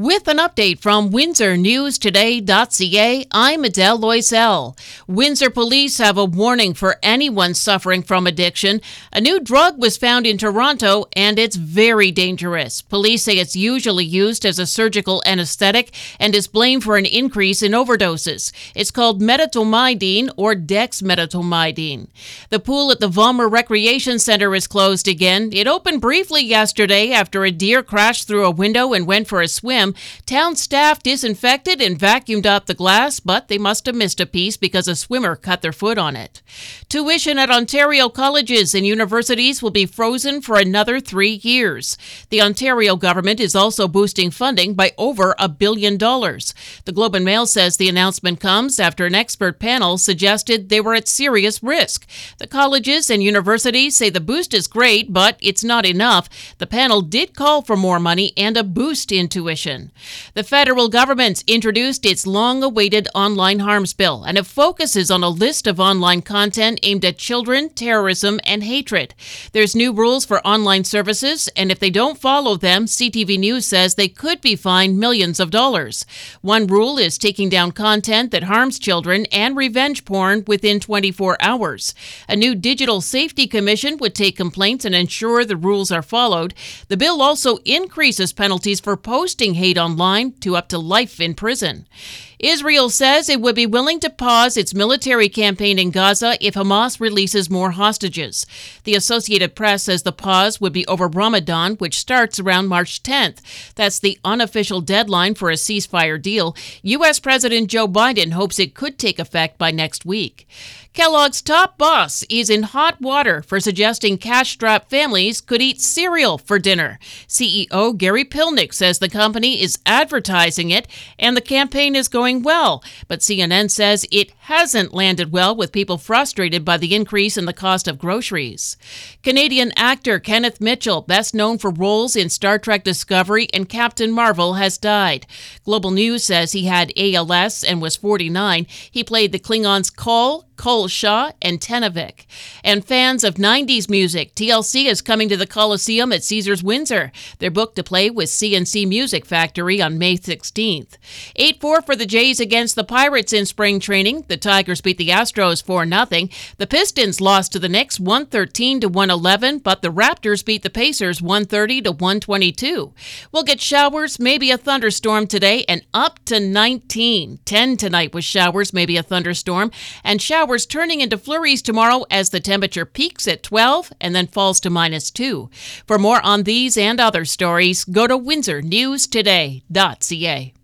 With an update from WindsorNewsToday.ca, I'm Adele Loisel. Windsor police have a warning for anyone suffering from addiction. A new drug was found in Toronto and it's very dangerous. Police say it's usually used as a surgical anesthetic and is blamed for an increase in overdoses. It's called medetomidine or dexmedetomidine. The pool at the Vollmer Recreation Center is closed again. It opened briefly yesterday after a deer crashed through a window and went for a swim town staff disinfected and vacuumed up the glass, but they must have missed a piece because a swimmer cut their foot on it. Tuition at Ontario colleges and universities will be frozen for another three years. The Ontario government is also boosting funding by over a billion dollars. The Globe and Mail says the announcement comes after an expert panel suggested they were at serious risk. The colleges and universities say the boost is great, but it's not enough. The panel did call for more money and a boost in tuition. The federal government introduced its long awaited online harms bill, and it focuses on a list of online content aimed at children, terrorism, and hatred. There's new rules for online services, and if they don't follow them, CTV News says they could be fined millions of dollars. One rule is taking down content that harms children and revenge porn within 24 hours. A new digital safety commission would take complaints and ensure the rules are followed. The bill also increases penalties for posting hate online to up to life in prison. Israel says it would be willing to pause its military campaign in Gaza if Hamas releases more hostages. The Associated Press says the pause would be over Ramadan, which starts around March 10th. That's the unofficial deadline for a ceasefire deal. U.S. President Joe Biden hopes it could take effect by next week. Kellogg's top boss is in hot water for suggesting cash strapped families could eat cereal for dinner. CEO Gary Pilnick says the company is advertising it and the campaign is going well, but CNN says it hasn't landed well with people frustrated by the increase in the cost of groceries. Canadian actor Kenneth Mitchell, best known for roles in Star Trek Discovery and Captain Marvel, has died. Global News says he had ALS and was 49. He played the Klingons Kol, Kol-Sha, and Tenavik. And fans of 90s music, TLC is coming to the Coliseum at Caesars Windsor. They're booked to play with C+C Music Factory on May 16th. 8 4 for the Jays against the Pirates in spring training. The Tigers beat the Astros 4 0. The Pistons lost to the Knicks 113 to 111, but the Raptors beat the Pacers 130 to 122. We'll get showers, maybe a thunderstorm today, and up to 19. 10 tonight with showers, maybe a thunderstorm, and showers turning into flurries tomorrow as the temperature peaks at 12 and then falls to minus 2. For more on these and other stories, go to windsornewstoday.ca.